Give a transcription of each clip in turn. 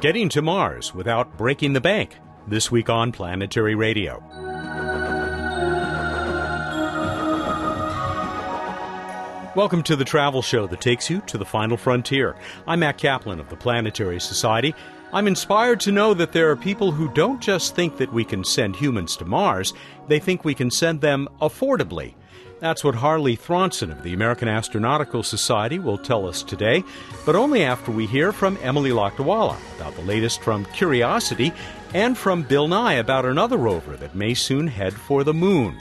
Getting to Mars without breaking the bank. This week on Planetary Radio. Welcome to the travel show that takes you to the final frontier. I'm Matt Kaplan of the Planetary Society. I'm inspired to know that there are people who don't just think that we can send humans to Mars, they think we can send them affordably. That's what Harley Thronson of the American Astronautical Society will tell us today, but only after we hear from Emily Lakdawalla about the latest from Curiosity and from Bill Nye about another rover that may soon head for the moon.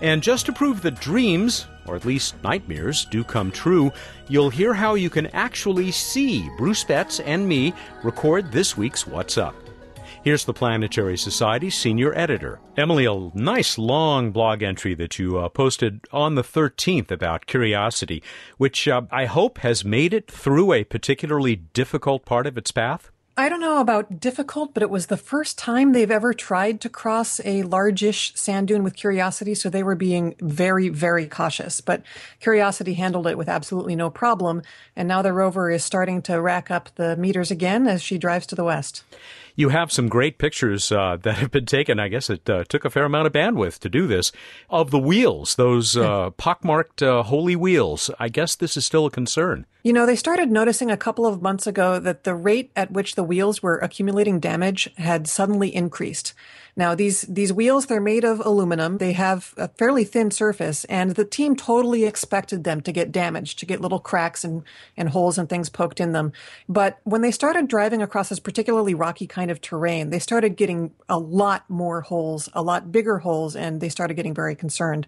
And just to prove that dreams, or at least nightmares, do come true, you'll hear how you can actually see Bruce Betts and me record this week's What's Up. Here's the Planetary Society senior editor. Emily, a nice long blog entry that you uh, posted on the 13th about curiosity, which uh, I hope has made it through a particularly difficult part of its path. I don't know about difficult, but it was the first time they've ever tried to cross a largish sand dune with Curiosity, so they were being very, very cautious. But Curiosity handled it with absolutely no problem, and now the rover is starting to rack up the meters again as she drives to the west you have some great pictures uh, that have been taken. I guess it uh, took a fair amount of bandwidth to do this of the wheels, those uh, pockmarked uh, holy wheels. I guess this is still a concern. You know, they started noticing a couple of months ago that the rate at which the wheels were accumulating damage had suddenly increased. Now, these, these wheels, they're made of aluminum. They have a fairly thin surface and the team totally expected them to get damaged, to get little cracks and, and holes and things poked in them. But when they started driving across this particularly rocky kind of terrain, they started getting a lot more holes, a lot bigger holes, and they started getting very concerned.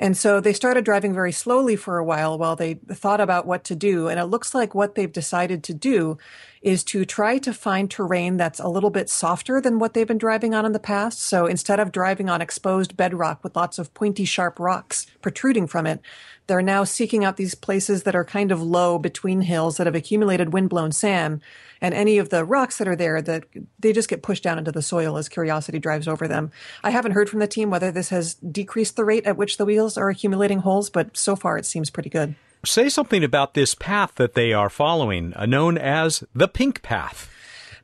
And so they started driving very slowly for a while while they thought about what to do. And it looks like what they've decided to do is to try to find terrain that's a little bit softer than what they've been driving on in the past. So instead of driving on exposed bedrock with lots of pointy, sharp rocks protruding from it, they're now seeking out these places that are kind of low between hills that have accumulated windblown sand. And any of the rocks that are there, that they just get pushed down into the soil as Curiosity drives over them. I haven't heard from the team whether this has decreased the rate at which the wheels are accumulating holes, but so far it seems pretty good. Say something about this path that they are following, uh, known as the Pink Path.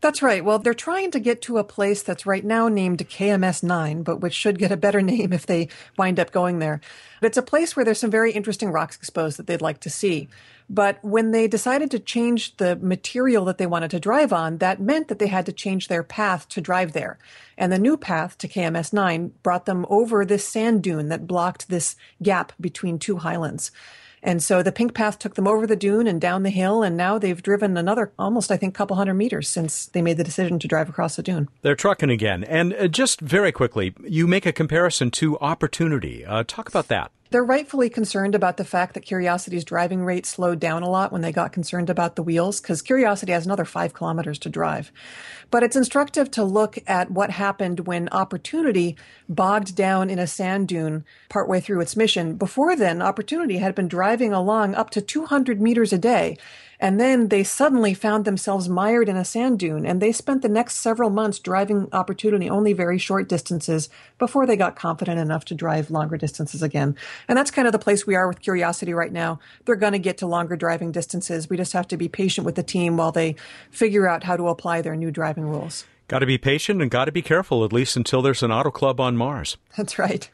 That's right. Well, they're trying to get to a place that's right now named KMS 9, but which should get a better name if they wind up going there. But it's a place where there's some very interesting rocks exposed that they'd like to see. But when they decided to change the material that they wanted to drive on, that meant that they had to change their path to drive there. And the new path to KMS 9 brought them over this sand dune that blocked this gap between two highlands. And so the pink path took them over the dune and down the hill, and now they've driven another almost, I think, couple hundred meters since they made the decision to drive across the dune. They're trucking again. And uh, just very quickly, you make a comparison to opportunity. Uh, talk about that. They're rightfully concerned about the fact that Curiosity's driving rate slowed down a lot when they got concerned about the wheels, because Curiosity has another five kilometers to drive. But it's instructive to look at what happened when Opportunity bogged down in a sand dune partway through its mission. Before then, Opportunity had been driving along up to 200 meters a day. And then they suddenly found themselves mired in a sand dune, and they spent the next several months driving Opportunity only very short distances before they got confident enough to drive longer distances again. And that's kind of the place we are with Curiosity right now. They're going to get to longer driving distances. We just have to be patient with the team while they figure out how to apply their new driving rules. Got to be patient and got to be careful, at least until there's an auto club on Mars. That's right.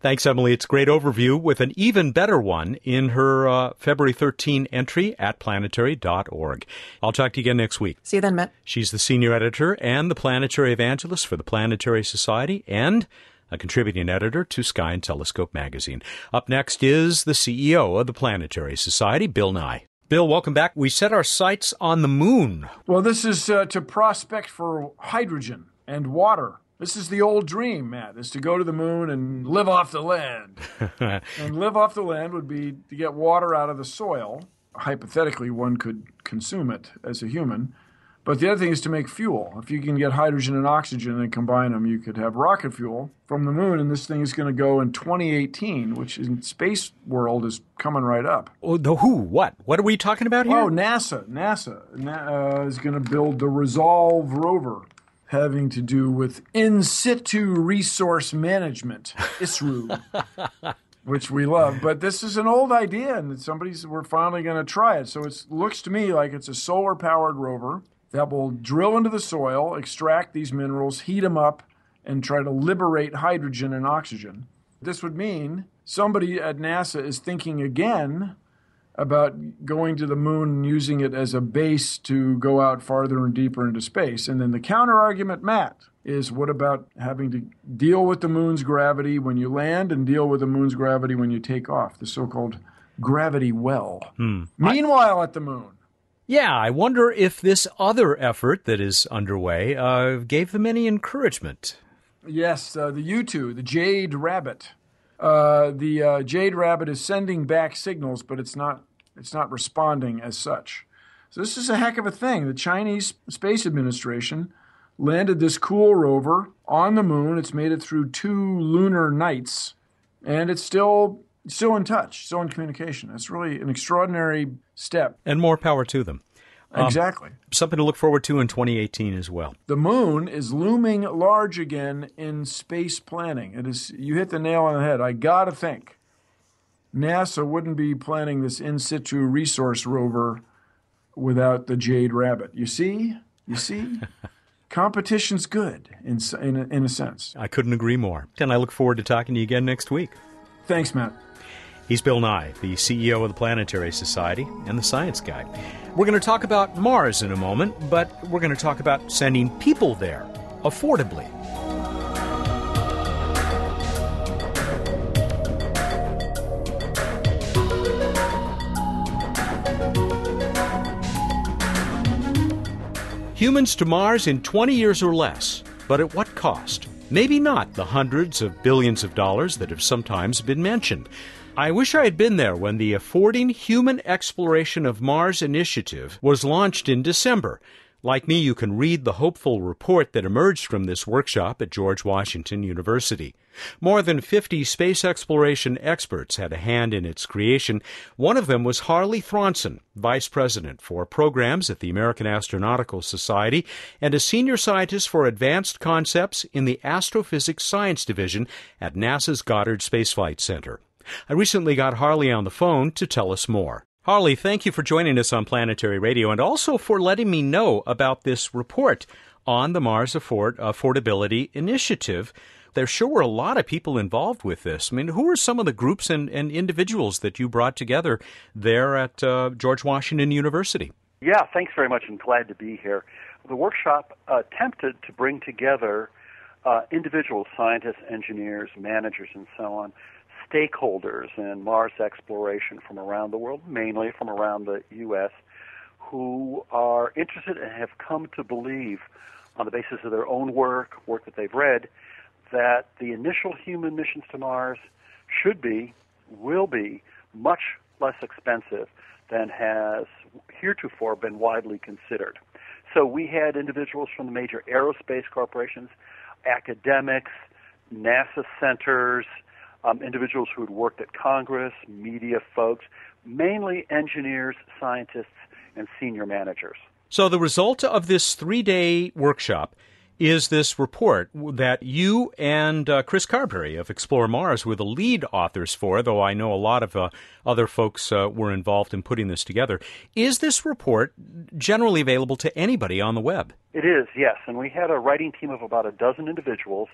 Thanks, Emily. It's a great overview with an even better one in her uh, February 13 entry at planetary.org. I'll talk to you again next week. See you then, Matt. She's the senior editor and the planetary evangelist for the Planetary Society and a contributing editor to Sky and Telescope magazine. Up next is the CEO of the Planetary Society, Bill Nye. Bill, welcome back. We set our sights on the moon. Well, this is uh, to prospect for hydrogen and water. This is the old dream, Matt, is to go to the moon and live off the land. and live off the land would be to get water out of the soil. Hypothetically, one could consume it as a human. But the other thing is to make fuel. If you can get hydrogen and oxygen and combine them, you could have rocket fuel from the moon. And this thing is going to go in 2018, which in space world is coming right up. Oh, the who? What? What are we talking about here? Oh, NASA. NASA uh, is going to build the Resolve rover having to do with in situ resource management, ISRU. which we love. But this is an old idea, and somebody's we're finally going to try it. So it looks to me like it's a solar powered rover that will drill into the soil, extract these minerals, heat them up, and try to liberate hydrogen and oxygen. This would mean somebody at NASA is thinking again about going to the moon and using it as a base to go out farther and deeper into space. And then the counter argument, Matt, is what about having to deal with the moon's gravity when you land and deal with the moon's gravity when you take off, the so called gravity well. Hmm. Meanwhile, I, at the moon. Yeah, I wonder if this other effort that is underway uh, gave them any encouragement. Yes, uh, the Yutu, the Jade Rabbit. Uh, the uh, Jade Rabbit is sending back signals, but it's not it's not responding as such. So this is a heck of a thing. The Chinese Space Administration landed this cool rover on the moon. It's made it through two lunar nights, and it's still still in touch, still in communication. It's really an extraordinary step. And more power to them. Um, exactly. Something to look forward to in 2018 as well. The moon is looming large again in space planning. It is you hit the nail on the head. I got to think NASA wouldn't be planning this in situ resource rover without the Jade Rabbit. You see? You see? Competition's good in, in, in a sense. I couldn't agree more. And I look forward to talking to you again next week. Thanks, Matt. He's Bill Nye, the CEO of the Planetary Society and the Science Guy. We're going to talk about Mars in a moment, but we're going to talk about sending people there affordably. Humans to Mars in 20 years or less, but at what cost? Maybe not the hundreds of billions of dollars that have sometimes been mentioned. I wish I had been there when the Affording Human Exploration of Mars initiative was launched in December. Like me, you can read the hopeful report that emerged from this workshop at George Washington University. More than 50 space exploration experts had a hand in its creation. One of them was Harley Thronson, Vice President for Programs at the American Astronautical Society and a Senior Scientist for Advanced Concepts in the Astrophysics Science Division at NASA's Goddard Space Flight Center. I recently got Harley on the phone to tell us more. Harley, thank you for joining us on Planetary Radio and also for letting me know about this report on the Mars Afford- Affordability Initiative. There sure were a lot of people involved with this. I mean, who are some of the groups and, and individuals that you brought together there at uh, George Washington University? Yeah, thanks very much and glad to be here. The workshop attempted to bring together uh, individual scientists, engineers, managers, and so on stakeholders in Mars exploration from around the world, mainly from around the U.S., who are interested and have come to believe, on the basis of their own work, work that they've read, that the initial human missions to Mars should be, will be, much less expensive than has heretofore been widely considered. So we had individuals from the major aerospace corporations, academics, NASA centers, um, individuals who had worked at Congress, media folks, mainly engineers, scientists, and senior managers. So, the result of this three day workshop is this report that you and uh, Chris Carberry of Explore Mars were the lead authors for, though I know a lot of uh, other folks uh, were involved in putting this together. Is this report generally available to anybody on the web? It is, yes. And we had a writing team of about a dozen individuals,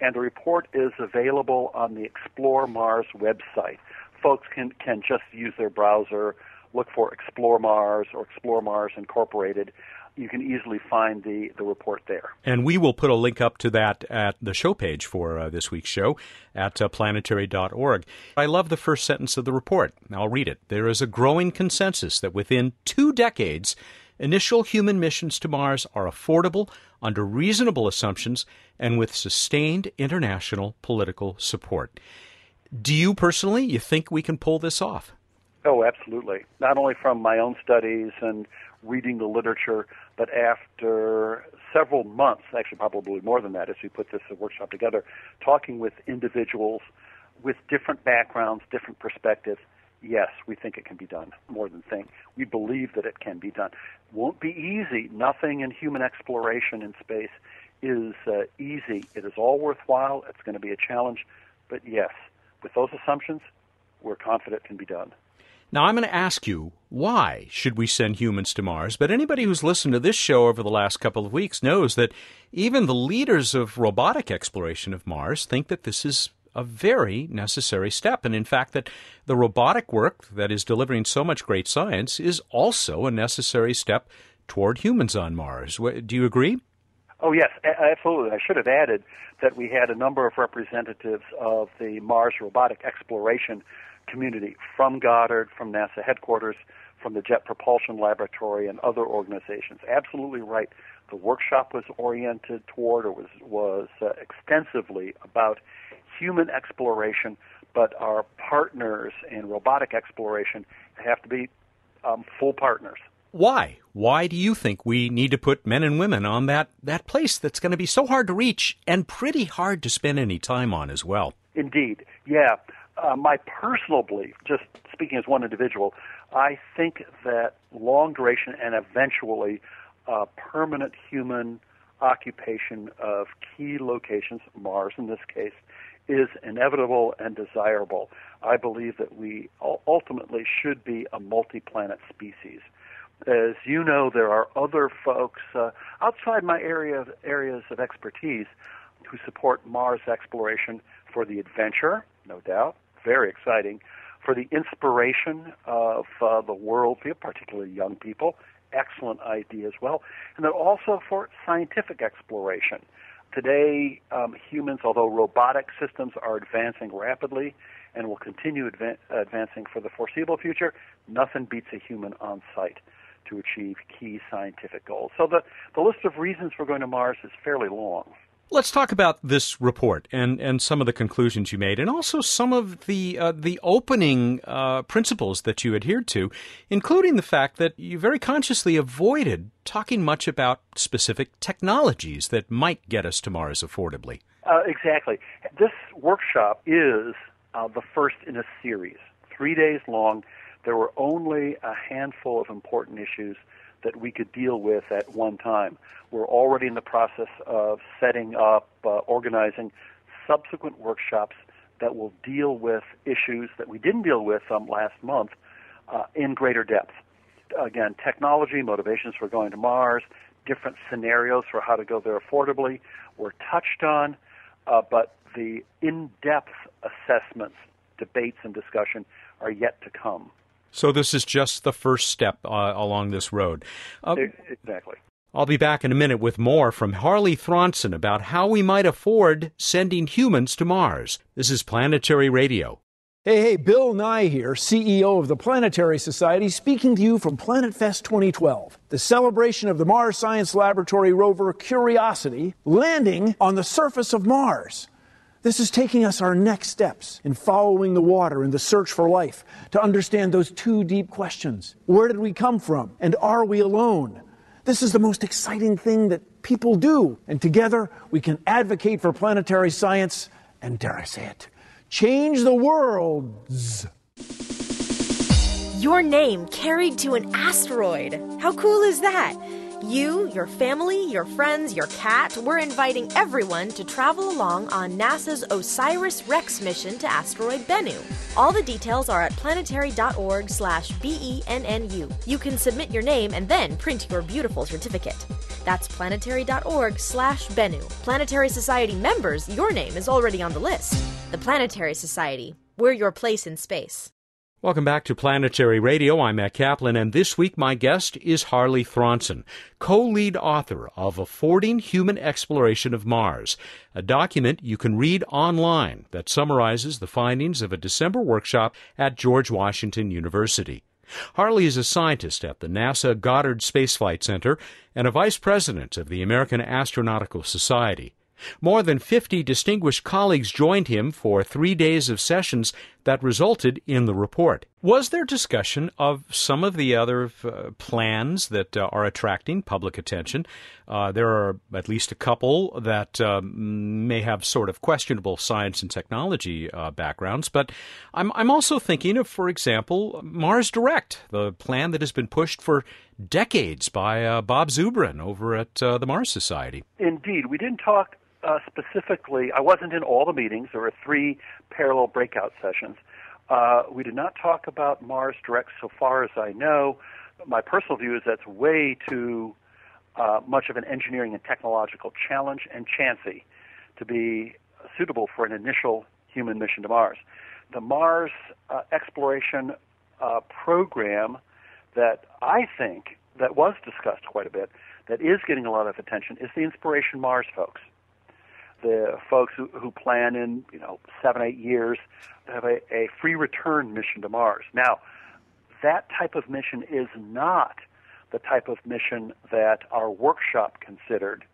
and the report is available on the Explore Mars website. Folks can, can just use their browser, look for Explore Mars or Explore Mars Incorporated you can easily find the, the report there. And we will put a link up to that at the show page for uh, this week's show at uh, planetary.org. I love the first sentence of the report. I'll read it. There is a growing consensus that within two decades, initial human missions to Mars are affordable under reasonable assumptions and with sustained international political support. Do you personally, you think we can pull this off? Oh, absolutely. Not only from my own studies and reading the literature, but after several months, actually probably more than that, as we put this workshop together, talking with individuals with different backgrounds, different perspectives, yes, we think it can be done. More than think, we believe that it can be done. Won't be easy. Nothing in human exploration in space is uh, easy. It is all worthwhile. It's going to be a challenge, but yes, with those assumptions, we're confident it can be done. Now, I'm going to ask you, why should we send humans to Mars? But anybody who's listened to this show over the last couple of weeks knows that even the leaders of robotic exploration of Mars think that this is a very necessary step. And in fact, that the robotic work that is delivering so much great science is also a necessary step toward humans on Mars. Do you agree? Oh, yes, absolutely. I should have added that we had a number of representatives of the Mars robotic exploration community from Goddard, from NASA headquarters, from the Jet Propulsion Laboratory, and other organizations. Absolutely right. The workshop was oriented toward, or was was uh, extensively about human exploration, but our partners in robotic exploration have to be um, full partners. Why? Why do you think we need to put men and women on that, that place that's going to be so hard to reach and pretty hard to spend any time on as well? Indeed. Yeah. Uh, my personal belief, just speaking as one individual, I think that long duration and eventually uh, permanent human occupation of key locations, Mars in this case, is inevitable and desirable. I believe that we ultimately should be a multi planet species. As you know, there are other folks uh, outside my area of, areas of expertise who support Mars exploration for the adventure, no doubt, very exciting, for the inspiration of uh, the world, particularly young people, excellent idea as well, and then also for scientific exploration. Today, um, humans, although robotic systems are advancing rapidly and will continue adva- advancing for the foreseeable future, nothing beats a human on site to achieve key scientific goals. So the, the list of reasons for going to Mars is fairly long. Let's talk about this report and, and some of the conclusions you made, and also some of the uh, the opening uh, principles that you adhered to, including the fact that you very consciously avoided talking much about specific technologies that might get us to Mars affordably. Uh, exactly. This workshop is uh, the first in a series, three days long there were only a handful of important issues that we could deal with at one time. We're already in the process of setting up, uh, organizing subsequent workshops that will deal with issues that we didn't deal with um, last month uh, in greater depth. Again, technology, motivations for going to Mars, different scenarios for how to go there affordably were touched on, uh, but the in depth assessments, debates, and discussion are yet to come. So this is just the first step uh, along this road. Uh, exactly. I'll be back in a minute with more from Harley Thronson about how we might afford sending humans to Mars. This is Planetary Radio. Hey, hey, Bill Nye here, CEO of the Planetary Society, speaking to you from Planet Fest 2012, the celebration of the Mars Science Laboratory rover Curiosity landing on the surface of Mars. This is taking us our next steps in following the water in the search for life to understand those two deep questions. Where did we come from? And are we alone? This is the most exciting thing that people do. And together we can advocate for planetary science and, dare I say it, change the worlds. Your name carried to an asteroid. How cool is that? You, your family, your friends, your cat, we're inviting everyone to travel along on NASA's OSIRIS REx mission to asteroid Bennu. All the details are at planetary.org slash BENNU. You can submit your name and then print your beautiful certificate. That's planetary.org slash Bennu. Planetary Society members, your name is already on the list. The Planetary Society. We're your place in space. Welcome back to Planetary Radio. I'm Matt Kaplan, and this week my guest is Harley Thronson, co-lead author of Affording Human Exploration of Mars, a document you can read online that summarizes the findings of a December workshop at George Washington University. Harley is a scientist at the NASA Goddard Space Flight Center and a vice president of the American Astronautical Society. More than 50 distinguished colleagues joined him for three days of sessions that resulted in the report. Was there discussion of some of the other uh, plans that uh, are attracting public attention? Uh, there are at least a couple that um, may have sort of questionable science and technology uh, backgrounds, but I'm, I'm also thinking of, for example, Mars Direct, the plan that has been pushed for decades by uh, Bob Zubrin over at uh, the Mars Society. Indeed. We didn't talk uh, specifically, I wasn't in all the meetings. There were three parallel breakout sessions. Uh, we did not talk about Mars Direct so far as I know. My personal view is that's way too uh, much of an engineering and technological challenge and chancy to be suitable for an initial human mission to Mars. The Mars uh, exploration uh, program that I think that was discussed quite a bit, that is getting a lot of attention, is the Inspiration Mars folks. The folks who, who plan in you know seven eight years to have a, a free return mission to Mars. Now, that type of mission is not the type of mission that our workshop considered.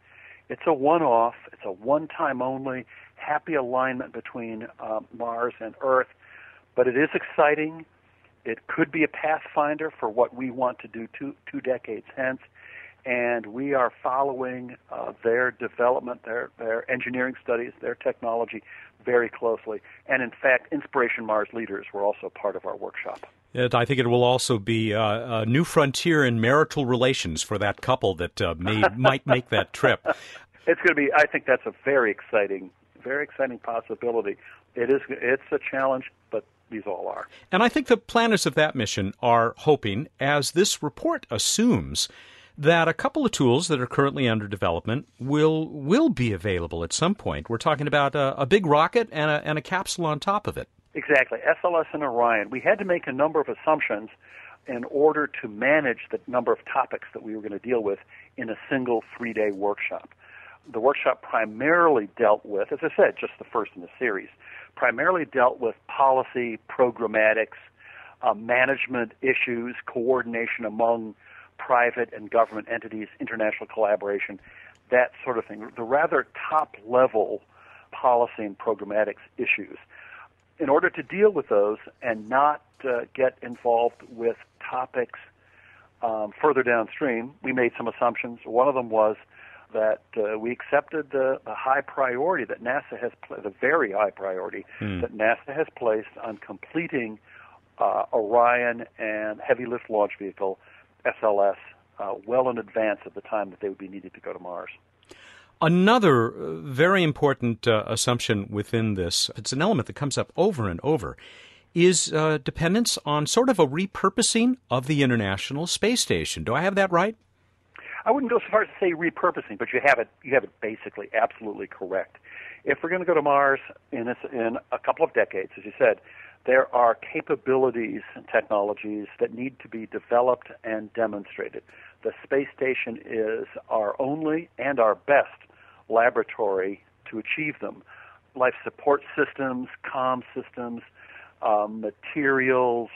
It's a one-off. It's a one-time only happy alignment between um, Mars and Earth, but it is exciting. It could be a pathfinder for what we want to do two, two decades hence, and we are following uh, their development, their, their engineering studies, their technology very closely. And in fact, Inspiration Mars leaders were also part of our workshop. It, I think it will also be uh, a new frontier in marital relations for that couple that uh, may, might make that trip. It's going to be. I think that's a very exciting very exciting possibility. It is it's a challenge, but these all are. And I think the planners of that mission are hoping, as this report assumes, that a couple of tools that are currently under development will will be available at some point. We're talking about a, a big rocket and a, and a capsule on top of it. Exactly, SLS and Orion. We had to make a number of assumptions in order to manage the number of topics that we were going to deal with in a single three-day workshop the workshop primarily dealt with, as I said, just the first in the series, primarily dealt with policy, programmatics, uh, management issues, coordination among private and government entities, international collaboration, that sort of thing. The rather top level policy and programmatics issues. In order to deal with those and not uh, get involved with topics um, further downstream, we made some assumptions. One of them was that uh, we accepted the, the high priority that NASA has, pl- the very high priority mm. that NASA has placed on completing uh, Orion and Heavy Lift Launch Vehicle (SLS) uh, well in advance of the time that they would be needed to go to Mars. Another uh, very important uh, assumption within this, it's an element that comes up over and over, is uh, dependence on sort of a repurposing of the International Space Station. Do I have that right? I wouldn't go so far as to say repurposing, but you have it you have it basically absolutely correct. If we're going to go to Mars in in a couple of decades, as you said, there are capabilities and technologies that need to be developed and demonstrated. The space station is our only and our best laboratory to achieve them. Life support systems, comm systems, um, materials,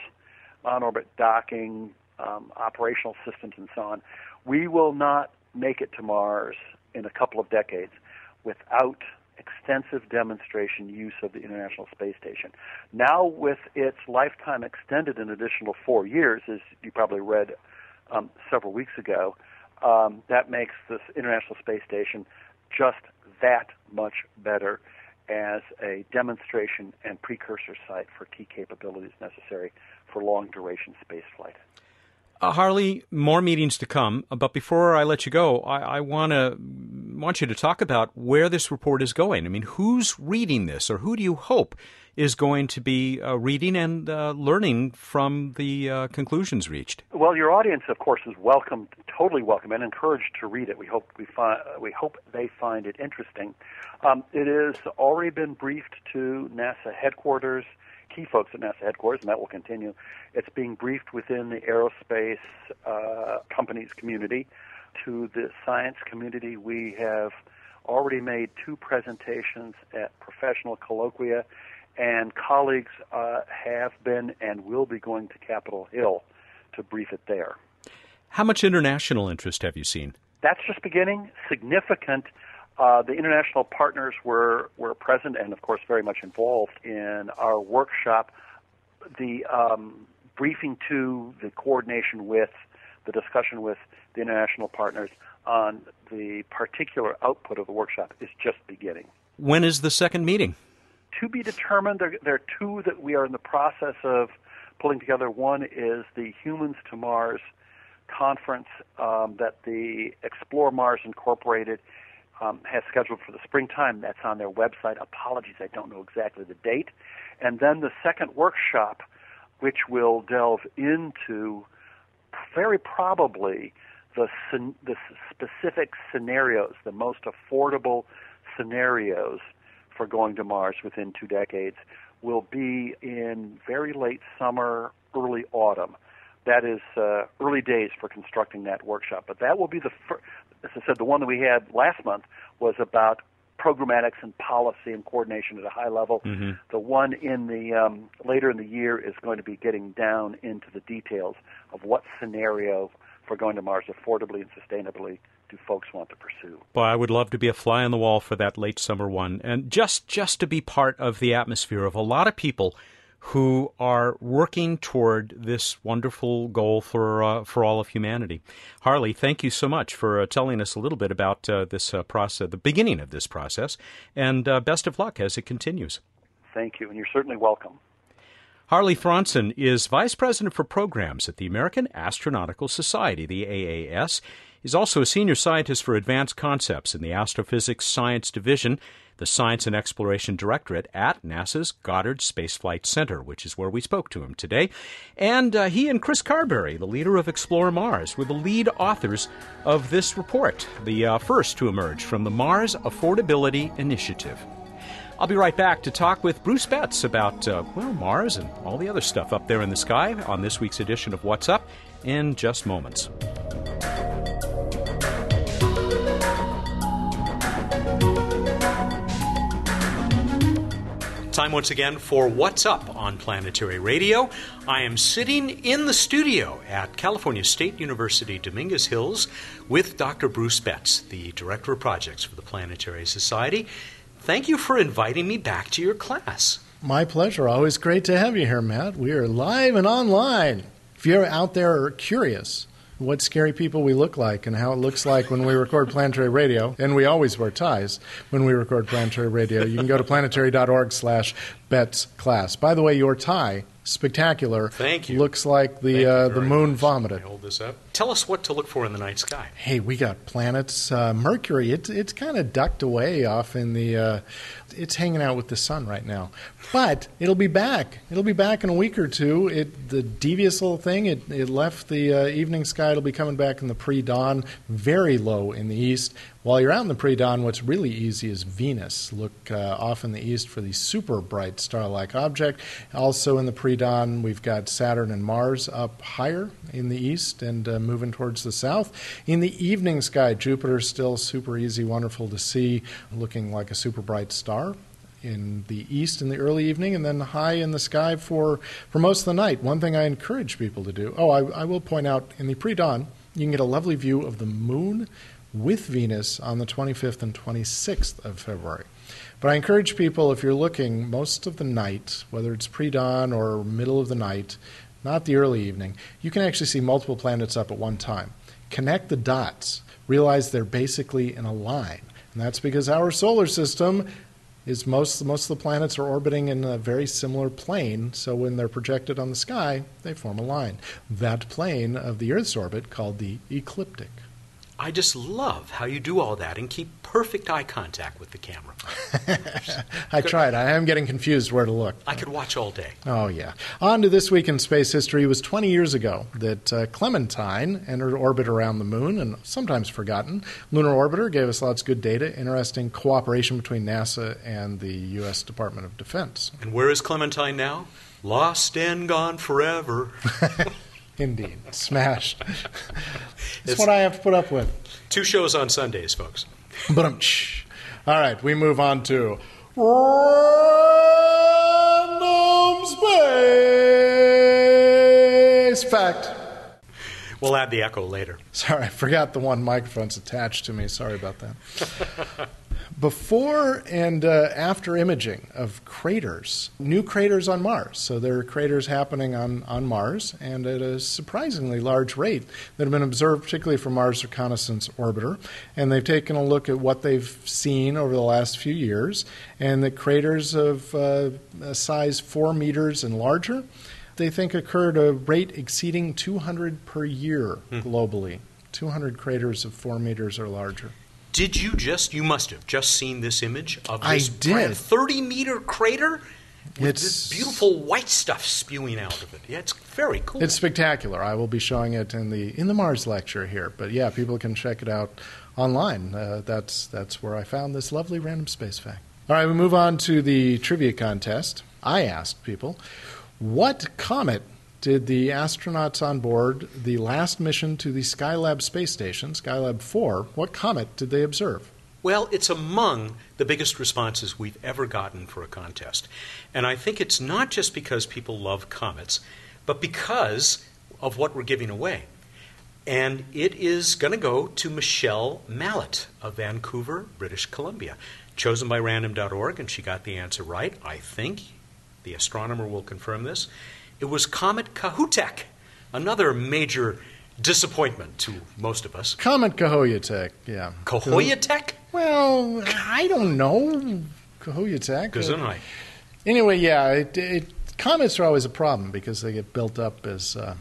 on orbit docking, um, operational systems, and so on. We will not make it to Mars in a couple of decades without extensive demonstration use of the International Space Station. Now, with its lifetime extended an additional four years, as you probably read um, several weeks ago, um, that makes this International Space Station just that much better as a demonstration and precursor site for key capabilities necessary for long duration spaceflight. Uh, Harley, more meetings to come. Uh, but before I let you go, I, I want to want you to talk about where this report is going. I mean, who's reading this, or who do you hope is going to be uh, reading and uh, learning from the uh, conclusions reached? Well, your audience, of course, is welcome, totally welcome, and encouraged to read it. We hope we find we hope they find it interesting. Um, it has already been briefed to NASA headquarters key folks at NASA headquarters, and that will continue. It's being briefed within the aerospace uh, companies community. To the science community, we have already made two presentations at professional colloquia, and colleagues uh, have been and will be going to Capitol Hill to brief it there. How much international interest have you seen? That's just beginning. Significant uh, the international partners were, were present and, of course, very much involved in our workshop. The um, briefing to, the coordination with, the discussion with the international partners on the particular output of the workshop is just beginning. When is the second meeting? To be determined. There, there are two that we are in the process of pulling together. One is the Humans to Mars conference um, that the Explore Mars Incorporated um, has scheduled for the springtime. That's on their website. Apologies, I don't know exactly the date. And then the second workshop, which will delve into very probably the, the specific scenarios, the most affordable scenarios for going to Mars within two decades, will be in very late summer, early autumn. That is uh, early days for constructing that workshop. But that will be the first, as I said, the one that we had last month was about programmatics and policy and coordination at a high level. Mm-hmm. The one in the um, later in the year is going to be getting down into the details of what scenario for going to Mars affordably and sustainably do folks want to pursue. Well, I would love to be a fly on the wall for that late summer one, and just just to be part of the atmosphere of a lot of people who are working toward this wonderful goal for uh, for all of humanity. Harley, thank you so much for uh, telling us a little bit about uh, this uh, process, the beginning of this process, and uh, best of luck as it continues. Thank you, and you're certainly welcome. Harley Thronson is Vice President for Programs at the American Astronautical Society, the AAS. He's also a Senior Scientist for Advanced Concepts in the Astrophysics Science Division the Science and Exploration Directorate at NASA's Goddard Space Flight Center, which is where we spoke to him today. And uh, he and Chris Carberry, the leader of Explore Mars, were the lead authors of this report, the uh, first to emerge from the Mars Affordability Initiative. I'll be right back to talk with Bruce Betts about, uh, well, Mars and all the other stuff up there in the sky on this week's edition of What's Up in just moments. Time once again for What's Up on Planetary Radio. I am sitting in the studio at California State University Dominguez Hills with Dr. Bruce Betts, the Director of Projects for the Planetary Society. Thank you for inviting me back to your class. My pleasure. Always great to have you here, Matt. We are live and online. If you're out there curious what scary people we look like and how it looks like when we record planetary radio. And we always wear ties when we record planetary radio. You can go to planetary.org slash Betts class. By the way, your tie spectacular. Thank you. Looks like the uh, the moon much. vomited. Hold this up. Tell us what to look for in the night sky. Hey, we got planets. Uh, Mercury, it's it's kind of ducked away off in the. Uh, it's hanging out with the sun right now, but it'll be back. It'll be back in a week or two. It the devious little thing. It it left the uh, evening sky. It'll be coming back in the pre-dawn. Very low in the east. While you're out in the pre-dawn, what's really easy is Venus. Look uh, off in the east for the super bright star-like object. Also in the pre-dawn, we've got Saturn and Mars up higher in the east and uh, moving towards the south. In the evening sky, Jupiter still super easy, wonderful to see, looking like a super bright star in the east in the early evening and then high in the sky for, for most of the night. One thing I encourage people to do, oh, I, I will point out in the pre dawn, you can get a lovely view of the moon with Venus on the 25th and 26th of February. But I encourage people, if you're looking most of the night, whether it's pre dawn or middle of the night, not the early evening, you can actually see multiple planets up at one time. Connect the dots, realize they're basically in a line. And that's because our solar system is most most of the planets are orbiting in a very similar plane so when they're projected on the sky they form a line that plane of the earth's orbit called the ecliptic I just love how you do all that and keep perfect eye contact with the camera. I tried. I am getting confused where to look. I could watch all day. Oh, yeah. On to this week in space history. It was 20 years ago that uh, Clementine entered orbit around the moon, and sometimes forgotten. Lunar Orbiter gave us lots of good data, interesting cooperation between NASA and the U.S. Department of Defense. And where is Clementine now? Lost and gone forever. Indeed. Smashed. That's what I have to put up with. Two shows on Sundays, folks. But um, all right, we move on to random space fact. We'll add the echo later. Sorry, I forgot the one microphone's attached to me. Sorry about that. before and uh, after imaging of craters, new craters on Mars. So there are craters happening on, on Mars and at a surprisingly large rate that have been observed, particularly from Mars Reconnaissance Orbiter. And they've taken a look at what they've seen over the last few years, and the craters of uh, a size four meters and larger. They think occurred at a rate exceeding 200 per year hmm. globally. 200 craters of four meters or larger. Did you just, you must have just seen this image of I this did. 30 meter crater with It's- this beautiful white stuff spewing out of it. Yeah, it's very cool. It's spectacular. I will be showing it in the in the Mars lecture here. But yeah, people can check it out online. Uh, that's that's where I found this lovely random space fact. All right, we move on to the trivia contest. I asked people, what comet did the astronauts on board the last mission to the Skylab space station, Skylab 4, what comet did they observe? Well, it's among the biggest responses we've ever gotten for a contest. And I think it's not just because people love comets, but because of what we're giving away. And it is going to go to Michelle Mallet of Vancouver, British Columbia, chosen by random.org, and she got the answer right, I think. The astronomer will confirm this. It was Comet Kohoutek, another major disappointment to most of us. Comet Kohoyatek, yeah. Kohoyatek? Well, I don't know. Kohoyatek. Gesundheit. Anyway, yeah, it, it, comets are always a problem because they get built up as, uh,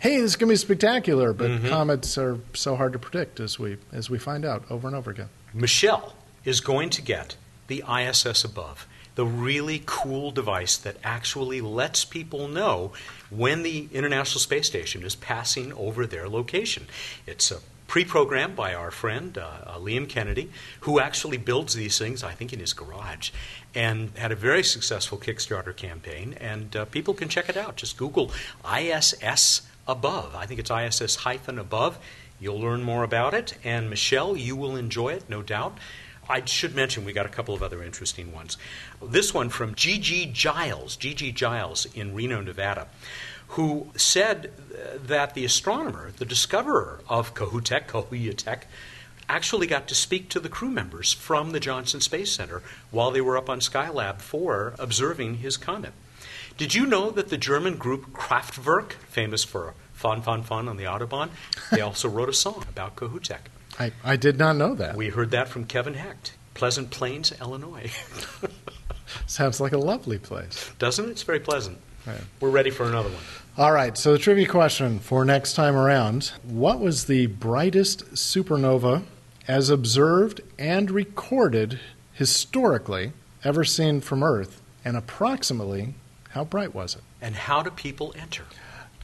hey, this is going to be spectacular. But Mm-hmm. comets are so hard to predict, as we as we find out over and over again. Michelle is going to get the ISS above, the really cool device that actually lets people know when the International Space Station is passing over their location. It's a pre-programmed by our friend uh, uh, Liam Kennedy, who actually builds these things, I think, in his garage, and had a very successful Kickstarter campaign. And uh, people can check it out. Just Google ISS above. I think it's ISS hyphen above. You'll learn more about it. And Michelle, you will enjoy it, no doubt. I should mention we got a couple of other interesting ones. This one from Gigi Giles, Gigi Giles in Reno, Nevada, who said that the astronomer, the discoverer of Kohoutek, Kohuyatek, actually got to speak to the crew members from the Johnson Space Center while they were up on Skylab 4 observing his comet. Did you know that the German group Kraftwerk, famous for fun, fun, fun on the Autobahn, they also wrote a song about Kohoutek? I, I did not know that. We heard that from Kevin Hecht, Pleasant Plains, Illinois. Sounds like a lovely place. Doesn't it? It's very pleasant. Right. We're ready for another one. All right, so the trivia question for next time around What was the brightest supernova as observed and recorded historically ever seen from Earth? And approximately how bright was it? And how do people enter?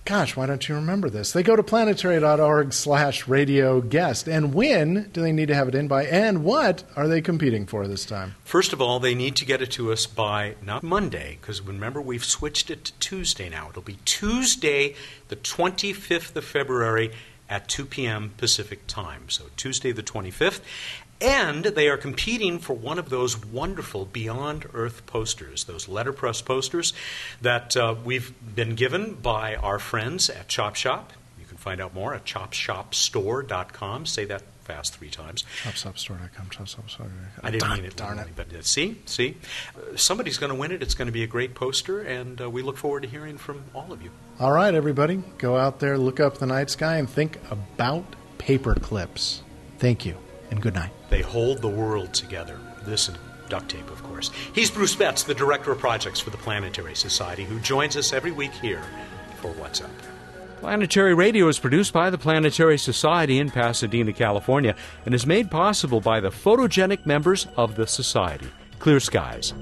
Gosh, why don't you remember this? They go to planetary.org slash radio guest. And when do they need to have it in by? And what are they competing for this time? First of all, they need to get it to us by not Monday, because remember we've switched it to Tuesday now. It'll be Tuesday, the 25th of February at 2 p.m. Pacific time. So Tuesday, the 25th. And they are competing for one of those wonderful Beyond Earth posters, those letterpress posters that uh, we've been given by our friends at Chop Shop. You can find out more at chopshopstore.com. Say that fast three times. Chopstopstore.com, chopstopstore.com. I didn't Darn- mean it, Darn it. but uh, see, see, uh, somebody's going to win it. It's going to be a great poster, and uh, we look forward to hearing from all of you. All right, everybody, go out there, look up the night sky, and think about paper clips. Thank you, and good night. They hold the world together. This and duct tape, of course. He's Bruce Betts, the director of projects for the Planetary Society, who joins us every week here for What's Up. Planetary Radio is produced by the Planetary Society in Pasadena, California, and is made possible by the photogenic members of the Society. Clear skies.